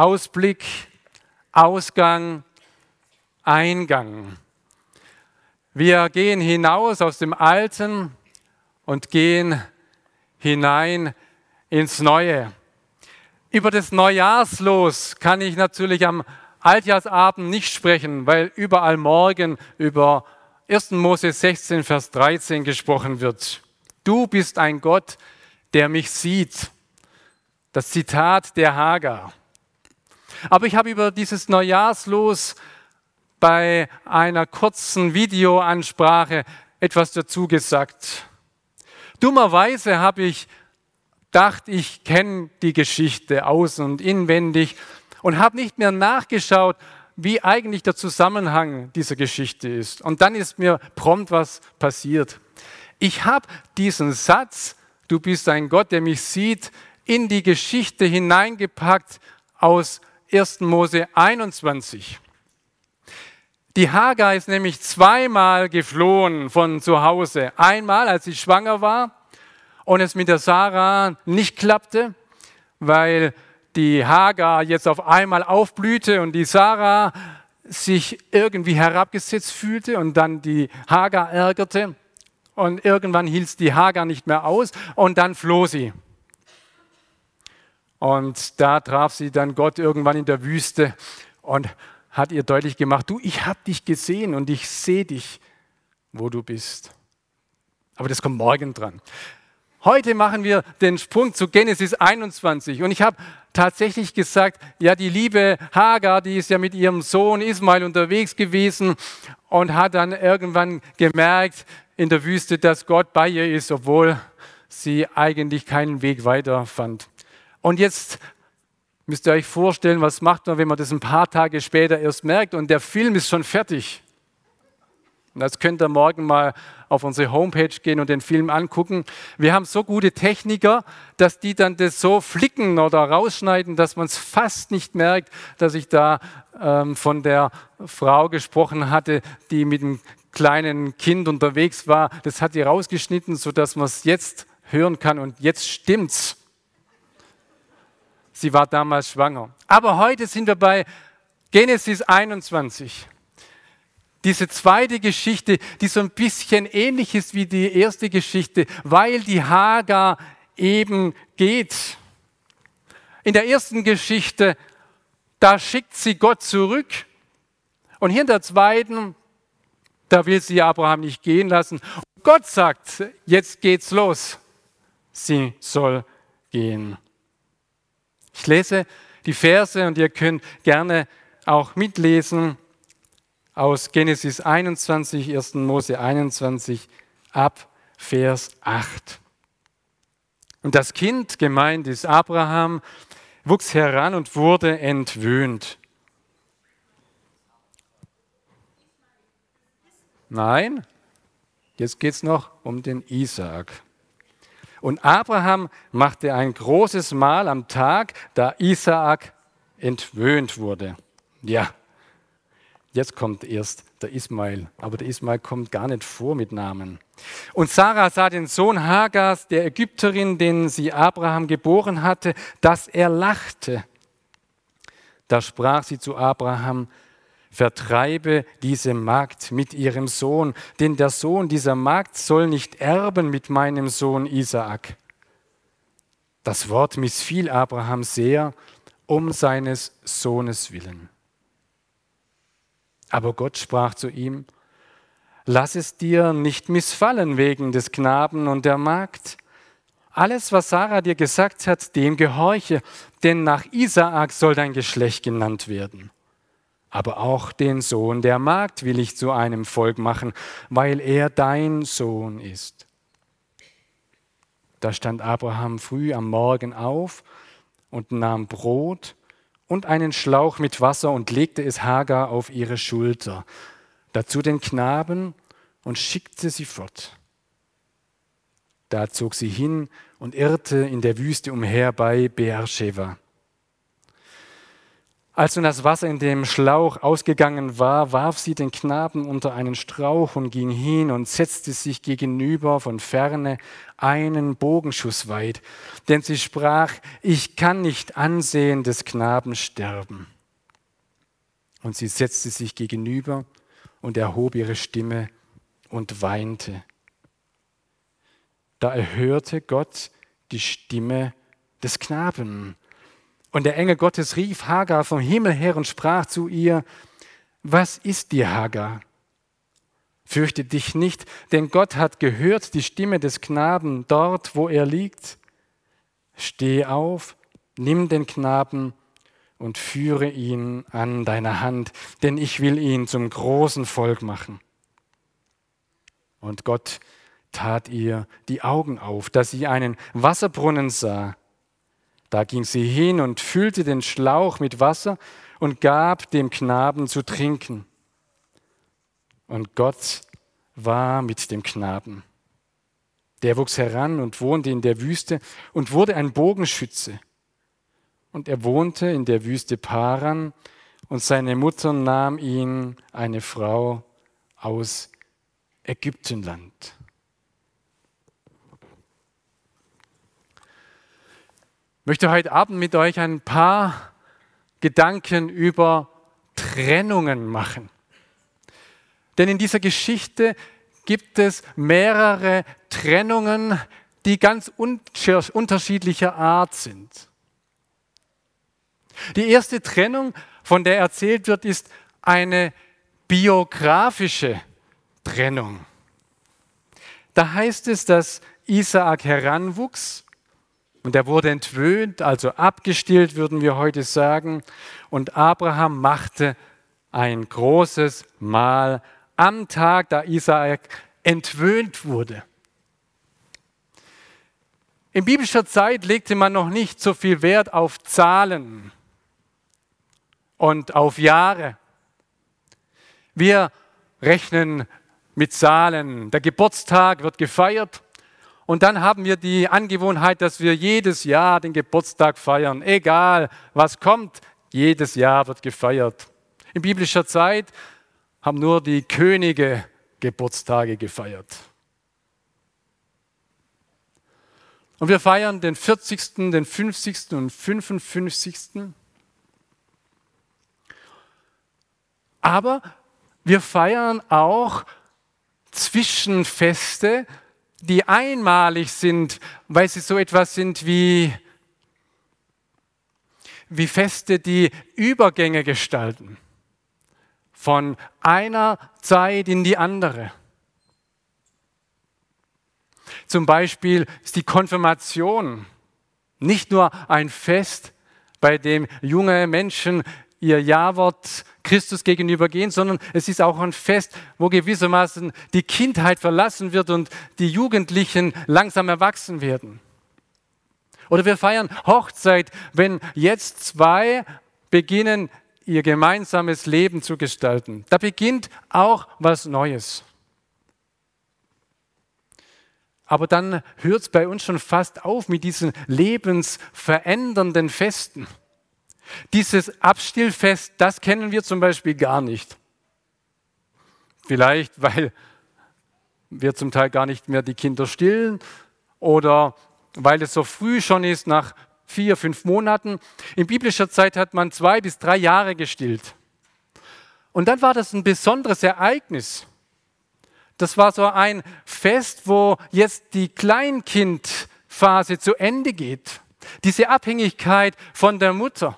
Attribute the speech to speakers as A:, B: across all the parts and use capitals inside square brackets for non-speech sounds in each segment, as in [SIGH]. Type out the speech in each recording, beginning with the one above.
A: Ausblick, Ausgang, Eingang. Wir gehen hinaus aus dem Alten und gehen hinein ins Neue. Über das Neujahrslos kann ich natürlich am Altjahrsabend nicht sprechen, weil überall morgen über 1. Mose 16, Vers 13 gesprochen wird. Du bist ein Gott, der mich sieht. Das Zitat der Hagar. Aber ich habe über dieses Neujahrslos bei einer kurzen Videoansprache etwas dazu gesagt. Dummerweise habe ich gedacht, ich kenne die Geschichte aus und inwendig und habe nicht mehr nachgeschaut, wie eigentlich der Zusammenhang dieser Geschichte ist. Und dann ist mir prompt was passiert. Ich habe diesen Satz, du bist ein Gott, der mich sieht, in die Geschichte hineingepackt aus 1. Mose 21. Die Hagar ist nämlich zweimal geflohen von zu Hause. Einmal, als sie schwanger war und es mit der Sarah nicht klappte, weil die Hagar jetzt auf einmal aufblühte und die Sarah sich irgendwie herabgesetzt fühlte und dann die Hagar ärgerte. Und irgendwann hielt die Hagar nicht mehr aus und dann floh sie. Und da traf sie dann Gott irgendwann in der Wüste und hat ihr deutlich gemacht, du, ich habe dich gesehen und ich sehe dich, wo du bist. Aber das kommt morgen dran. Heute machen wir den Sprung zu Genesis 21 und ich habe tatsächlich gesagt, ja, die liebe Hagar, die ist ja mit ihrem Sohn Ismail unterwegs gewesen und hat dann irgendwann gemerkt in der Wüste, dass Gott bei ihr ist, obwohl sie eigentlich keinen Weg weiter fand. Und jetzt müsst ihr euch vorstellen, was macht man, wenn man das ein paar Tage später erst merkt und der Film ist schon fertig. Und das könnt ihr morgen mal auf unsere Homepage gehen und den Film angucken. Wir haben so gute Techniker, dass die dann das so flicken oder rausschneiden, dass man es fast nicht merkt, dass ich da ähm, von der Frau gesprochen hatte, die mit einem kleinen Kind unterwegs war. Das hat die rausgeschnitten, sodass man es jetzt hören kann und jetzt stimmt's. Sie war damals schwanger. Aber heute sind wir bei Genesis 21. Diese zweite Geschichte, die so ein bisschen ähnlich ist wie die erste Geschichte, weil die Hagar eben geht. In der ersten Geschichte, da schickt sie Gott zurück. Und hier in der zweiten, da will sie Abraham nicht gehen lassen. Und Gott sagt, jetzt geht's los. Sie soll gehen. Ich lese die Verse und ihr könnt gerne auch mitlesen aus Genesis 21, 1. Mose 21 ab Vers 8. Und das Kind, gemeint ist Abraham, wuchs heran und wurde entwöhnt. Nein, jetzt geht es noch um den Isaak. Und Abraham machte ein großes Mahl am Tag, da Isaak entwöhnt wurde. Ja, jetzt kommt erst der Ismail, aber der Ismail kommt gar nicht vor mit Namen. Und Sarah sah den Sohn Hagars, der Ägypterin, den sie Abraham geboren hatte, dass er lachte. Da sprach sie zu Abraham, vertreibe diese Magd mit ihrem Sohn, denn der Sohn dieser Magd soll nicht erben mit meinem Sohn Isaak. Das Wort missfiel Abraham sehr um seines Sohnes willen. Aber Gott sprach zu ihm, lass es dir nicht missfallen wegen des Knaben und der Magd. Alles, was Sarah dir gesagt hat, dem gehorche, denn nach Isaak soll dein Geschlecht genannt werden aber auch den Sohn der Magd will ich zu einem Volk machen, weil er dein Sohn ist. Da stand Abraham früh am Morgen auf und nahm Brot und einen Schlauch mit Wasser und legte es Hagar auf ihre Schulter, dazu den Knaben und schickte sie fort. Da zog sie hin und irrte in der Wüste umher bei Beersheba. Als nun das Wasser in dem Schlauch ausgegangen war, warf sie den Knaben unter einen Strauch und ging hin und setzte sich gegenüber von ferne einen Bogenschuss weit. Denn sie sprach, ich kann nicht ansehen des Knaben sterben. Und sie setzte sich gegenüber und erhob ihre Stimme und weinte. Da erhörte Gott die Stimme des Knaben und der Engel Gottes rief Hagar vom Himmel her und sprach zu ihr, was ist dir, Hagar? Fürchte dich nicht, denn Gott hat gehört die Stimme des Knaben dort, wo er liegt. Steh auf, nimm den Knaben und führe ihn an deiner Hand, denn ich will ihn zum großen Volk machen. Und Gott tat ihr die Augen auf, dass sie einen Wasserbrunnen sah da ging sie hin und füllte den Schlauch mit Wasser und gab dem Knaben zu trinken. Und Gott war mit dem Knaben. Der wuchs heran und wohnte in der Wüste und wurde ein Bogenschütze. Und er wohnte in der Wüste Paran und seine Mutter nahm ihn eine Frau aus Ägyptenland. Möchte heute Abend mit euch ein paar Gedanken über Trennungen machen. Denn in dieser Geschichte gibt es mehrere Trennungen, die ganz unterschiedlicher Art sind. Die erste Trennung, von der erzählt wird, ist eine biografische Trennung. Da heißt es, dass Isaak heranwuchs und er wurde entwöhnt, also abgestillt, würden wir heute sagen. Und Abraham machte ein großes Mahl am Tag, da Isaak entwöhnt wurde. In biblischer Zeit legte man noch nicht so viel Wert auf Zahlen und auf Jahre. Wir rechnen mit Zahlen. Der Geburtstag wird gefeiert und dann haben wir die Angewohnheit, dass wir jedes Jahr den Geburtstag feiern. Egal, was kommt, jedes Jahr wird gefeiert. In biblischer Zeit haben nur die Könige Geburtstage gefeiert. Und wir feiern den 40., den 50. und 55. Aber wir feiern auch Zwischenfeste, die einmalig sind, weil sie so etwas sind wie, wie Feste, die Übergänge gestalten. Von einer Zeit in die andere. Zum Beispiel ist die Konfirmation nicht nur ein Fest, bei dem junge Menschen ihr Ja-Wort Christus gegenüber gehen, sondern es ist auch ein Fest, wo gewissermaßen die Kindheit verlassen wird und die Jugendlichen langsam erwachsen werden. Oder wir feiern Hochzeit, wenn jetzt zwei beginnen, ihr gemeinsames Leben zu gestalten. Da beginnt auch was Neues. Aber dann hört es bei uns schon fast auf mit diesen lebensverändernden Festen. Dieses Abstillfest, das kennen wir zum Beispiel gar nicht. Vielleicht, weil wir zum Teil gar nicht mehr die Kinder stillen oder weil es so früh schon ist, nach vier, fünf Monaten. In biblischer Zeit hat man zwei bis drei Jahre gestillt. Und dann war das ein besonderes Ereignis. Das war so ein Fest, wo jetzt die Kleinkindphase zu Ende geht. Diese Abhängigkeit von der Mutter.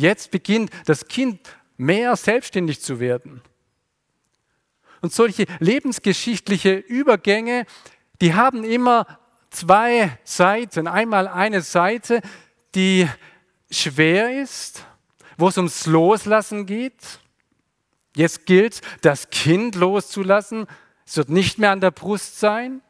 A: Jetzt beginnt das Kind mehr selbstständig zu werden. Und solche lebensgeschichtliche Übergänge, die haben immer zwei Seiten. Einmal eine Seite, die schwer ist, wo es ums Loslassen geht. Jetzt gilt, das Kind loszulassen. Es wird nicht mehr an der Brust sein.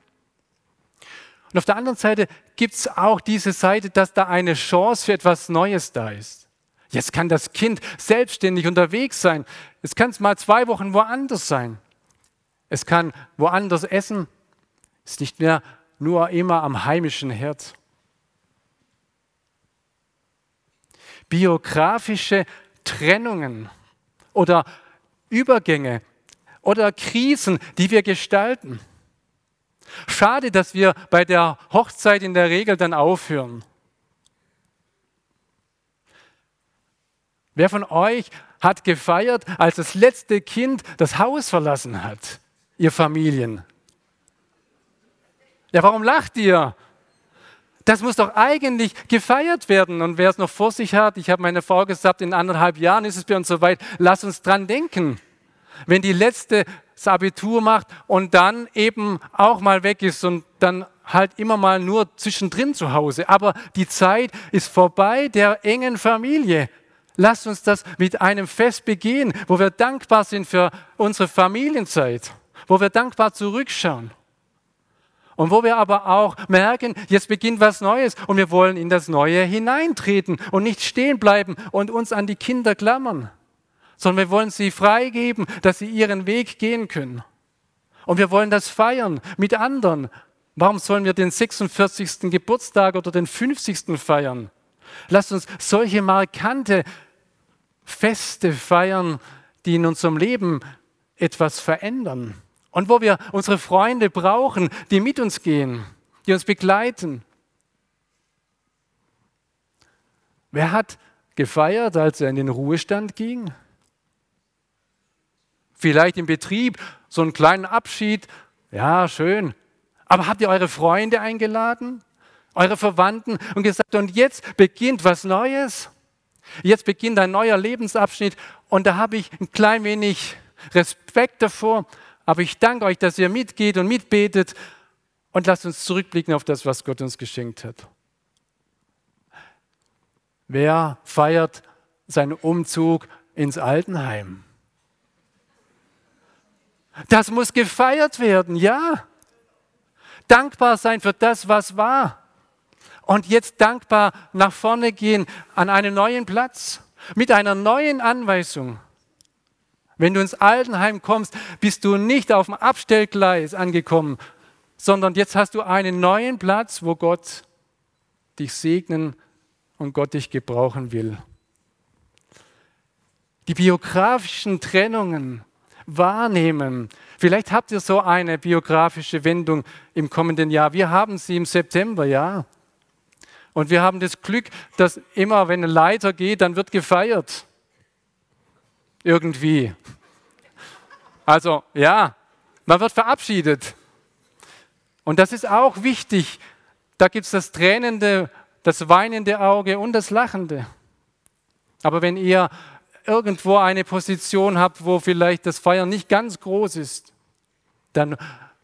A: Und auf der anderen Seite gibt es auch diese Seite, dass da eine Chance für etwas Neues da ist Jetzt kann das Kind selbstständig unterwegs sein. Es kann mal zwei Wochen woanders sein. Es kann woanders essen. Es ist nicht mehr nur immer am heimischen Herd. Biografische Trennungen oder Übergänge oder Krisen, die wir gestalten. Schade, dass wir bei der Hochzeit in der Regel dann aufhören. Wer von euch hat gefeiert, als das letzte Kind das Haus verlassen hat? Ihr Familien. Ja, warum lacht ihr? Das muss doch eigentlich gefeiert werden. Und wer es noch vor sich hat, ich habe meiner Frau gesagt, in anderthalb Jahren ist es bei uns soweit, lass uns dran denken. Wenn die letzte das Abitur macht und dann eben auch mal weg ist und dann halt immer mal nur zwischendrin zu Hause. Aber die Zeit ist vorbei der engen Familie. Lasst uns das mit einem Fest begehen, wo wir dankbar sind für unsere Familienzeit, wo wir dankbar zurückschauen. Und wo wir aber auch merken, jetzt beginnt was Neues und wir wollen in das Neue hineintreten und nicht stehen bleiben und uns an die Kinder klammern, sondern wir wollen sie freigeben, dass sie ihren Weg gehen können. Und wir wollen das feiern mit anderen. Warum sollen wir den 46. Geburtstag oder den 50. feiern? Lasst uns solche markante Feste feiern, die in unserem Leben etwas verändern. Und wo wir unsere Freunde brauchen, die mit uns gehen, die uns begleiten. Wer hat gefeiert, als er in den Ruhestand ging? Vielleicht im Betrieb, so einen kleinen Abschied. Ja, schön. Aber habt ihr eure Freunde eingeladen? Eure Verwandten und gesagt, und jetzt beginnt was Neues? Jetzt beginnt ein neuer Lebensabschnitt und da habe ich ein klein wenig Respekt davor, aber ich danke euch, dass ihr mitgeht und mitbetet und lasst uns zurückblicken auf das, was Gott uns geschenkt hat. Wer feiert seinen Umzug ins Altenheim? Das muss gefeiert werden, ja. Dankbar sein für das, was war. Und jetzt dankbar nach vorne gehen an einen neuen Platz mit einer neuen Anweisung. Wenn du ins Altenheim kommst, bist du nicht auf dem Abstellgleis angekommen, sondern jetzt hast du einen neuen Platz, wo Gott dich segnen und Gott dich gebrauchen will. Die biografischen Trennungen wahrnehmen. Vielleicht habt ihr so eine biografische Wendung im kommenden Jahr. Wir haben sie im September, ja. Und wir haben das Glück, dass immer, wenn ein Leiter geht, dann wird gefeiert. Irgendwie. Also ja, man wird verabschiedet. Und das ist auch wichtig. Da gibt es das tränende, das weinende Auge und das lachende. Aber wenn ihr irgendwo eine Position habt, wo vielleicht das Feiern nicht ganz groß ist, dann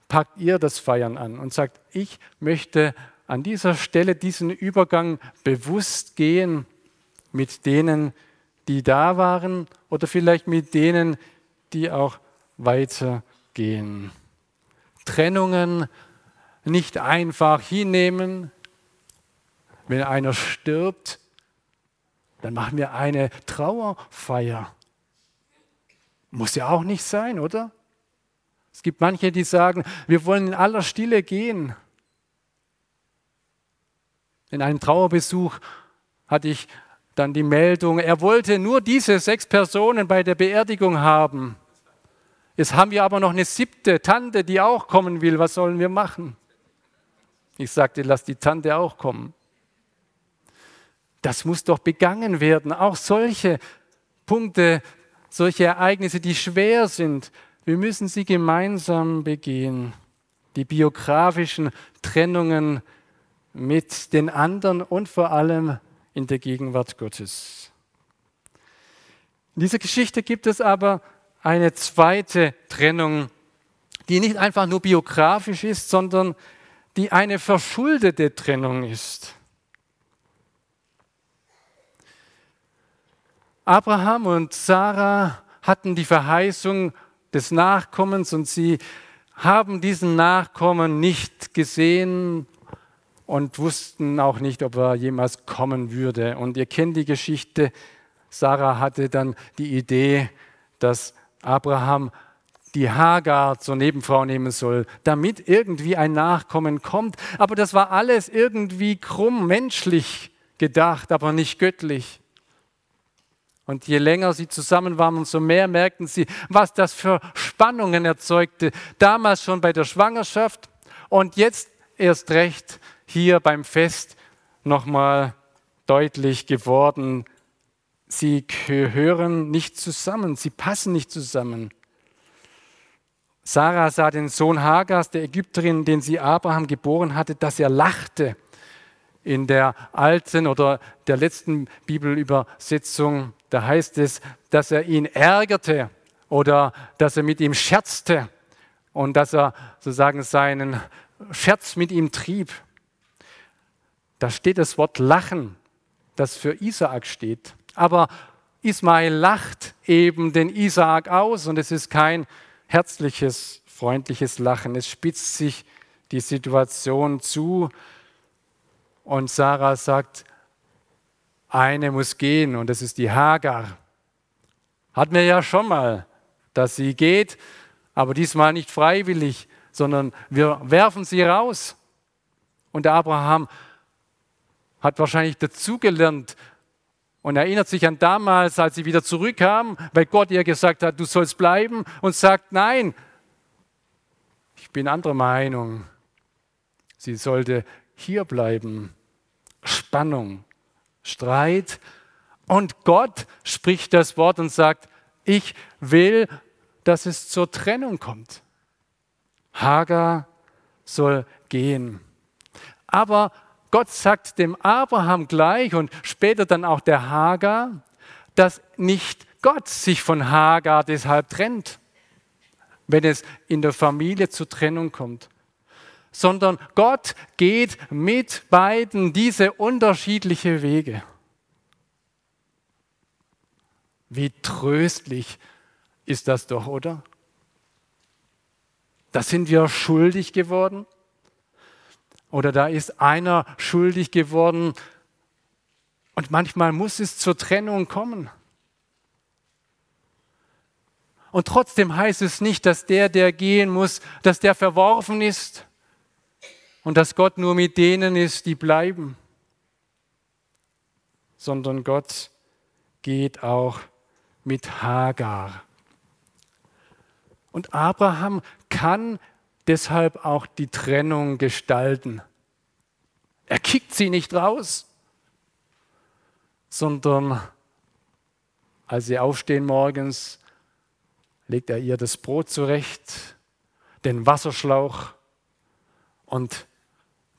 A: packt ihr das Feiern an und sagt, ich möchte an dieser Stelle diesen Übergang bewusst gehen mit denen, die da waren oder vielleicht mit denen, die auch weitergehen. Trennungen nicht einfach hinnehmen. Wenn einer stirbt, dann machen wir eine Trauerfeier. Muss ja auch nicht sein, oder? Es gibt manche, die sagen, wir wollen in aller Stille gehen. In einem Trauerbesuch hatte ich dann die Meldung, er wollte nur diese sechs Personen bei der Beerdigung haben. Jetzt haben wir aber noch eine siebte Tante, die auch kommen will. Was sollen wir machen? Ich sagte, lass die Tante auch kommen. Das muss doch begangen werden. Auch solche Punkte, solche Ereignisse, die schwer sind, wir müssen sie gemeinsam begehen. Die biografischen Trennungen mit den anderen und vor allem in der Gegenwart Gottes. In dieser Geschichte gibt es aber eine zweite Trennung, die nicht einfach nur biografisch ist, sondern die eine verschuldete Trennung ist. Abraham und Sarah hatten die Verheißung des Nachkommens und sie haben diesen Nachkommen nicht gesehen und wussten auch nicht, ob er jemals kommen würde. Und ihr kennt die Geschichte, Sarah hatte dann die Idee, dass Abraham die Hagar zur Nebenfrau nehmen soll, damit irgendwie ein Nachkommen kommt. Aber das war alles irgendwie krumm, menschlich gedacht, aber nicht göttlich. Und je länger sie zusammen waren, umso mehr merkten sie, was das für Spannungen erzeugte. Damals schon bei der Schwangerschaft und jetzt erst recht hier beim Fest nochmal deutlich geworden. Sie gehören nicht zusammen, sie passen nicht zusammen. Sarah sah den Sohn Hagars, der Ägypterin, den sie Abraham geboren hatte, dass er lachte. In der alten oder der letzten Bibelübersetzung, da heißt es, dass er ihn ärgerte oder dass er mit ihm scherzte und dass er sozusagen seinen Scherz mit ihm trieb. Da steht das Wort lachen, das für Isaak steht. Aber Ismael lacht eben den Isaak aus und es ist kein herzliches, freundliches Lachen. Es spitzt sich die Situation zu und Sarah sagt, eine muss gehen und das ist die Hagar. Hatten wir ja schon mal, dass sie geht, aber diesmal nicht freiwillig, sondern wir werfen sie raus. Und der Abraham hat wahrscheinlich dazugelernt, und erinnert sich an damals, als sie wieder zurückkamen, weil Gott ihr gesagt hat, du sollst bleiben und sagt, nein, ich bin anderer Meinung. Sie sollte hier bleiben. Spannung, Streit. Und Gott spricht das Wort und sagt, ich will, dass es zur Trennung kommt. Hagar soll gehen. Aber Gott sagt dem Abraham gleich und später dann auch der Hagar, dass nicht Gott sich von Hagar deshalb trennt, wenn es in der Familie zur Trennung kommt, sondern Gott geht mit beiden diese unterschiedliche Wege. Wie tröstlich ist das doch, oder? Da sind wir schuldig geworden oder da ist einer schuldig geworden und manchmal muss es zur Trennung kommen. Und trotzdem heißt es nicht, dass der, der gehen muss, dass der verworfen ist und dass Gott nur mit denen ist, die bleiben, sondern Gott geht auch mit Hagar. Und Abraham kann deshalb auch die Trennung gestalten. Er kickt sie nicht raus, sondern als sie aufstehen morgens, legt er ihr das Brot zurecht, den Wasserschlauch und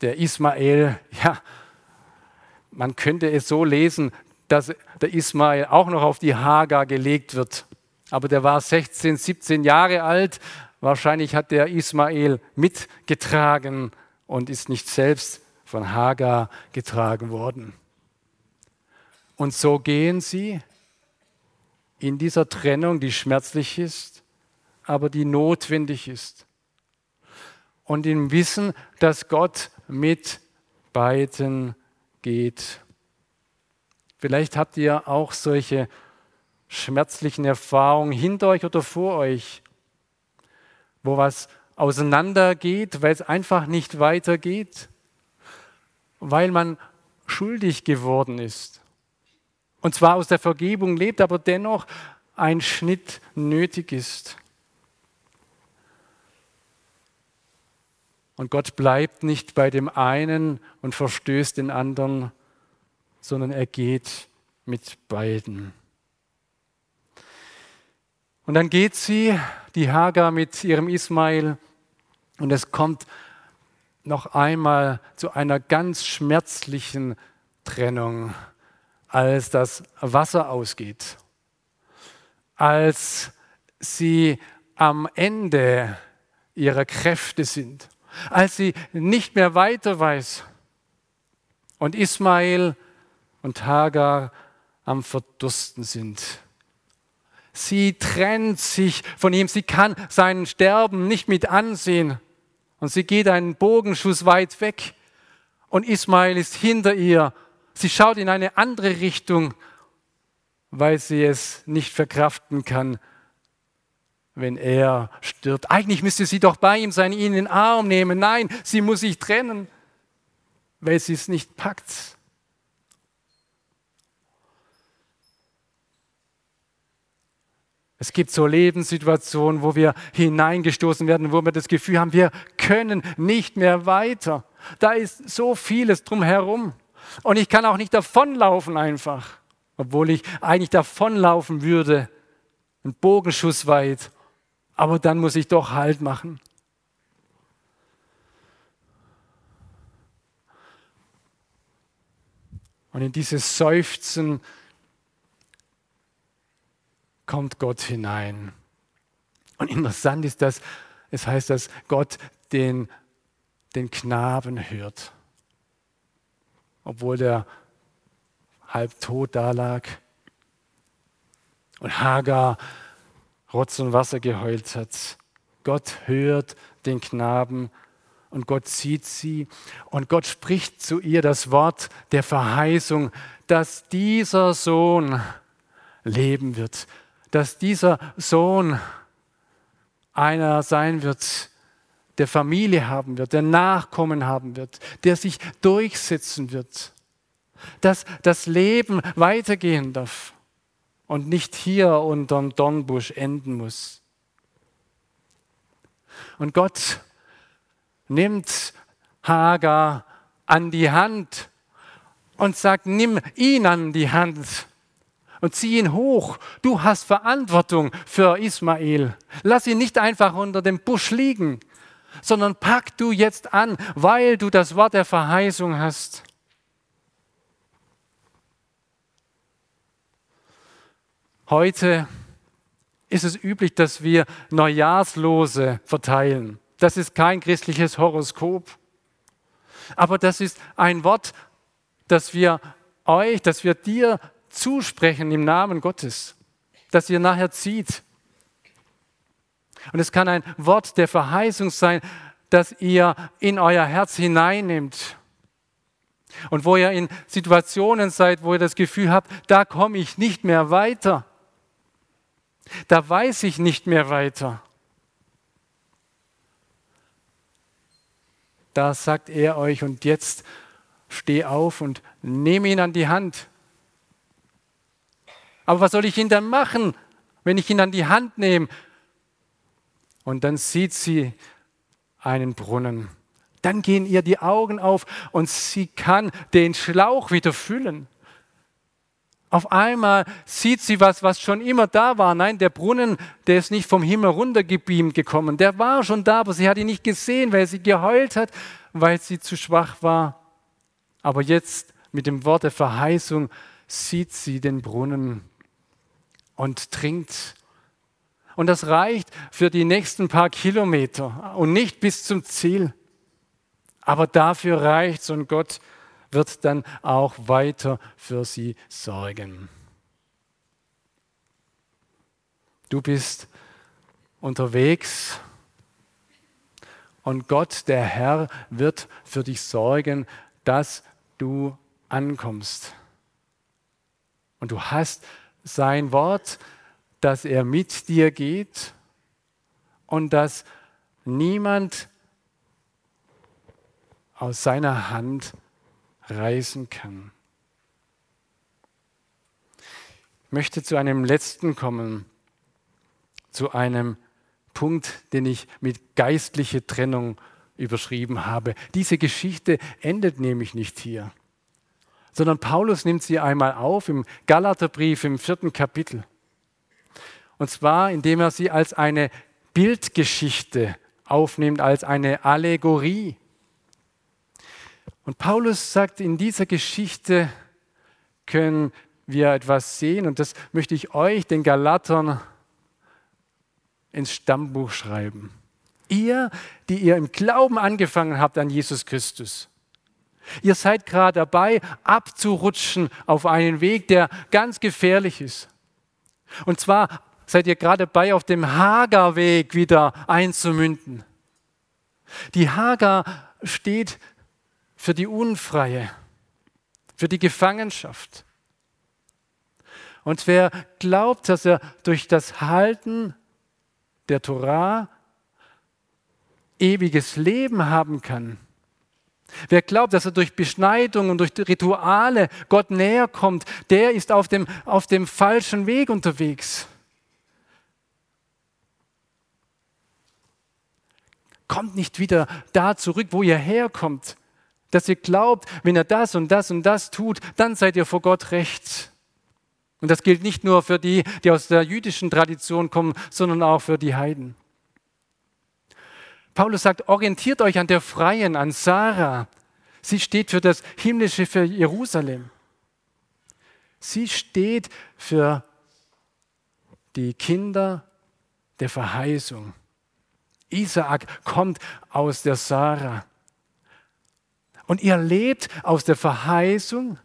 A: der Ismael, [LAUGHS] ja, man könnte es so lesen, dass der Ismael auch noch auf die Hagar gelegt wird. Aber der war 16, 17 Jahre alt Wahrscheinlich hat der Ismael mitgetragen und ist nicht selbst von Hagar getragen worden. Und so gehen sie in dieser Trennung, die schmerzlich ist, aber die notwendig ist. Und im Wissen, dass Gott mit beiden geht. Vielleicht habt ihr auch solche schmerzlichen Erfahrungen hinter euch oder vor euch wo was auseinandergeht, weil es einfach nicht weitergeht, weil man schuldig geworden ist. Und zwar aus der Vergebung lebt, aber dennoch ein Schnitt nötig ist. Und Gott bleibt nicht bei dem einen und verstößt den anderen, sondern er geht mit beiden. Und dann geht sie, die Hagar mit ihrem Ismail, und es kommt noch einmal zu einer ganz schmerzlichen Trennung, als das Wasser ausgeht, als sie am Ende ihrer Kräfte sind, als sie nicht mehr weiter weiß. Und Ismail und Hagar am Verdursten sind. Sie trennt sich von ihm. Sie kann sein Sterben nicht mit ansehen. Und sie geht einen Bogenschuss weit weg. Und Ismail ist hinter ihr. Sie schaut in eine andere Richtung. weil sie es nicht verkraften kann, wenn er stirbt. Eigentlich müsste sie doch bei ihm sein, ihn in den Arm nehmen. Nein, sie muss sich trennen, weil sie es nicht packt. Es gibt so Lebenssituationen, wo wir hineingestoßen werden, wo wir das Gefühl haben, wir können nicht mehr weiter. Da ist so vieles drumherum. Und ich kann auch nicht davonlaufen einfach, obwohl ich eigentlich davonlaufen würde, ein Bogenschuss weit. Aber dann muss ich doch Halt machen. Und in dieses Seufzen kommt Gott hinein. Und interessant ist das, es heißt, dass Gott den, den Knaben hört, obwohl der halb tot dalag und Hagar Rotz und Wasser geheult hat. Gott hört den Knaben und Gott sieht sie und Gott spricht zu ihr das Wort der Verheißung, dass dieser Sohn leben wird dass dieser Sohn einer sein wird, der Familie haben wird, der Nachkommen haben wird, der sich durchsetzen wird, dass das Leben weitergehen darf und nicht hier unter dem Dornbusch enden muss. Und Gott nimmt Hagar an die Hand und sagt, nimm ihn an die Hand und zieh ihn hoch. Du hast Verantwortung für Ismael. Lass ihn nicht einfach unter dem Busch liegen, sondern pack du jetzt an, weil du das Wort der Verheißung hast. Heute ist es üblich, dass wir Neujahrslose verteilen. Das ist kein christliches Horoskop. Aber das ist ein Wort, das wir euch, das wir dir zusprechen im Namen Gottes, dass ihr nachher zieht. Und es kann ein Wort der Verheißung sein, das ihr in euer Herz hineinnimmt. Und wo ihr in Situationen seid, wo ihr das Gefühl habt, da komme ich nicht mehr weiter. Da weiß ich nicht mehr weiter. Da sagt er euch, und jetzt steh auf und nehme ihn an die Hand aber was soll ich ihn dann machen, wenn ich ihn an die Hand nehme? Und dann sieht sie einen Brunnen. Dann gehen ihr die Augen auf und sie kann den Schlauch wieder füllen. Auf einmal sieht sie was, was schon immer da war. Nein, der Brunnen, der ist nicht vom Himmel runtergebeamt gekommen. Der war schon da, aber sie hat ihn nicht gesehen, weil sie geheult hat, weil sie zu schwach war. Aber jetzt mit dem Wort der Verheißung sieht sie den Brunnen und trinkt. Und das reicht für die nächsten paar Kilometer und nicht bis zum Ziel. Aber dafür reicht es und Gott wird dann auch weiter für sie sorgen. Du bist unterwegs und Gott, der Herr, wird für dich sorgen, dass du ankommst. Und du hast sein Wort, dass er mit dir geht und dass niemand aus seiner Hand reißen kann. Ich möchte zu einem letzten kommen, zu einem Punkt, den ich mit geistliche Trennung überschrieben habe. Diese Geschichte endet nämlich nicht hier sondern Paulus nimmt sie einmal auf im Galaterbrief im vierten Kapitel. Und zwar, indem er sie als eine Bildgeschichte aufnimmt, als eine Allegorie. Und Paulus sagt, in dieser Geschichte können wir etwas sehen und das möchte ich euch, den Galatern, ins Stammbuch schreiben. Ihr, die ihr im Glauben angefangen habt an Jesus Christus. Ihr seid gerade dabei, abzurutschen auf einen Weg, der ganz gefährlich ist. Und zwar seid ihr gerade dabei, auf dem Hagerweg wieder einzumünden. Die Hager steht für die Unfreie, für die Gefangenschaft. Und wer glaubt, dass er durch das Halten der Torah ewiges Leben haben kann, wer glaubt, dass er durch Beschneidung und durch Rituale Gott näher kommt, der ist auf dem, auf dem falschen Weg unterwegs. Kommt nicht wieder da zurück, wo ihr herkommt, dass ihr glaubt, wenn ihr das und das und das tut, dann seid ihr vor Gott rechts. Und das gilt nicht nur für die, die aus der jüdischen Tradition kommen, sondern auch für die Heiden. Paulus sagt, orientiert euch an der Freien, an Sarah. Sie steht für das Himmlische, für Jerusalem. Sie steht für die Kinder der Verheißung. Isaak kommt aus der Sarah. Und ihr lebt aus der Verheißung,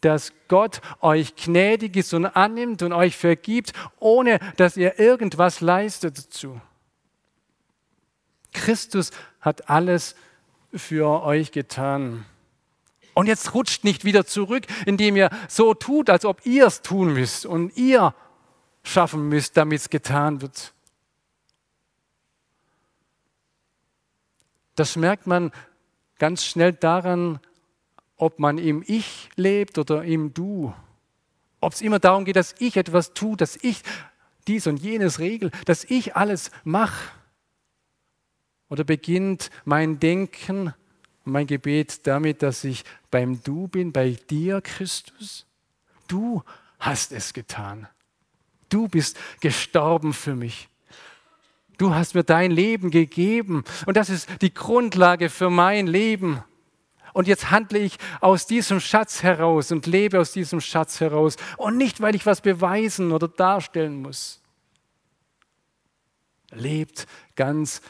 A: dass Gott euch gnädig ist und annimmt und euch vergibt, ohne dass ihr irgendwas leistet dazu. Christus hat alles für euch getan. Und jetzt rutscht nicht wieder zurück, indem ihr so tut, als ob ihr es tun müsst und ihr schaffen müsst, damit es getan wird. Das merkt man ganz schnell daran, ob man im Ich lebt oder im Du. Ob es immer darum geht, dass ich etwas tue, dass ich dies und jenes regel, dass ich alles mache. Oder beginnt mein Denken und mein Gebet damit, dass ich beim Du bin, bei dir, Christus? Du hast es getan. Du bist gestorben für mich. Du hast mir dein Leben gegeben und das ist die Grundlage für mein Leben. Und jetzt handle ich aus diesem Schatz heraus und lebe aus diesem Schatz heraus. Und nicht, weil ich was beweisen oder darstellen muss. Lebt ganz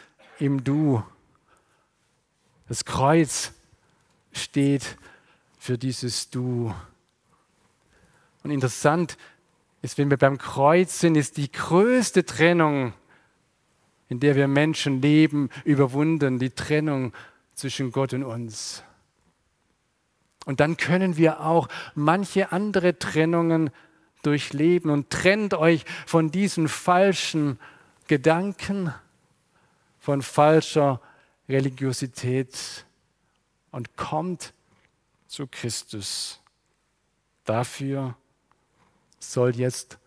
A: im Du. Das Kreuz steht für dieses Du. Und interessant ist, wenn wir beim Kreuz sind, ist die größte Trennung, in der wir Menschen leben, überwunden, die Trennung zwischen Gott und uns. Und dann können wir auch manche andere Trennungen durchleben und trennt euch von diesen falschen Gedanken, von falscher Religiosität und kommt zu Christus. Dafür soll jetzt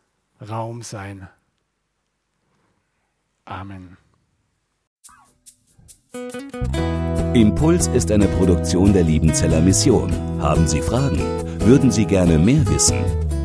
A: Raum sein. Amen.
B: Impuls ist eine Produktion der Liebenzeller Mission. Haben Sie Fragen? Würden Sie gerne mehr wissen?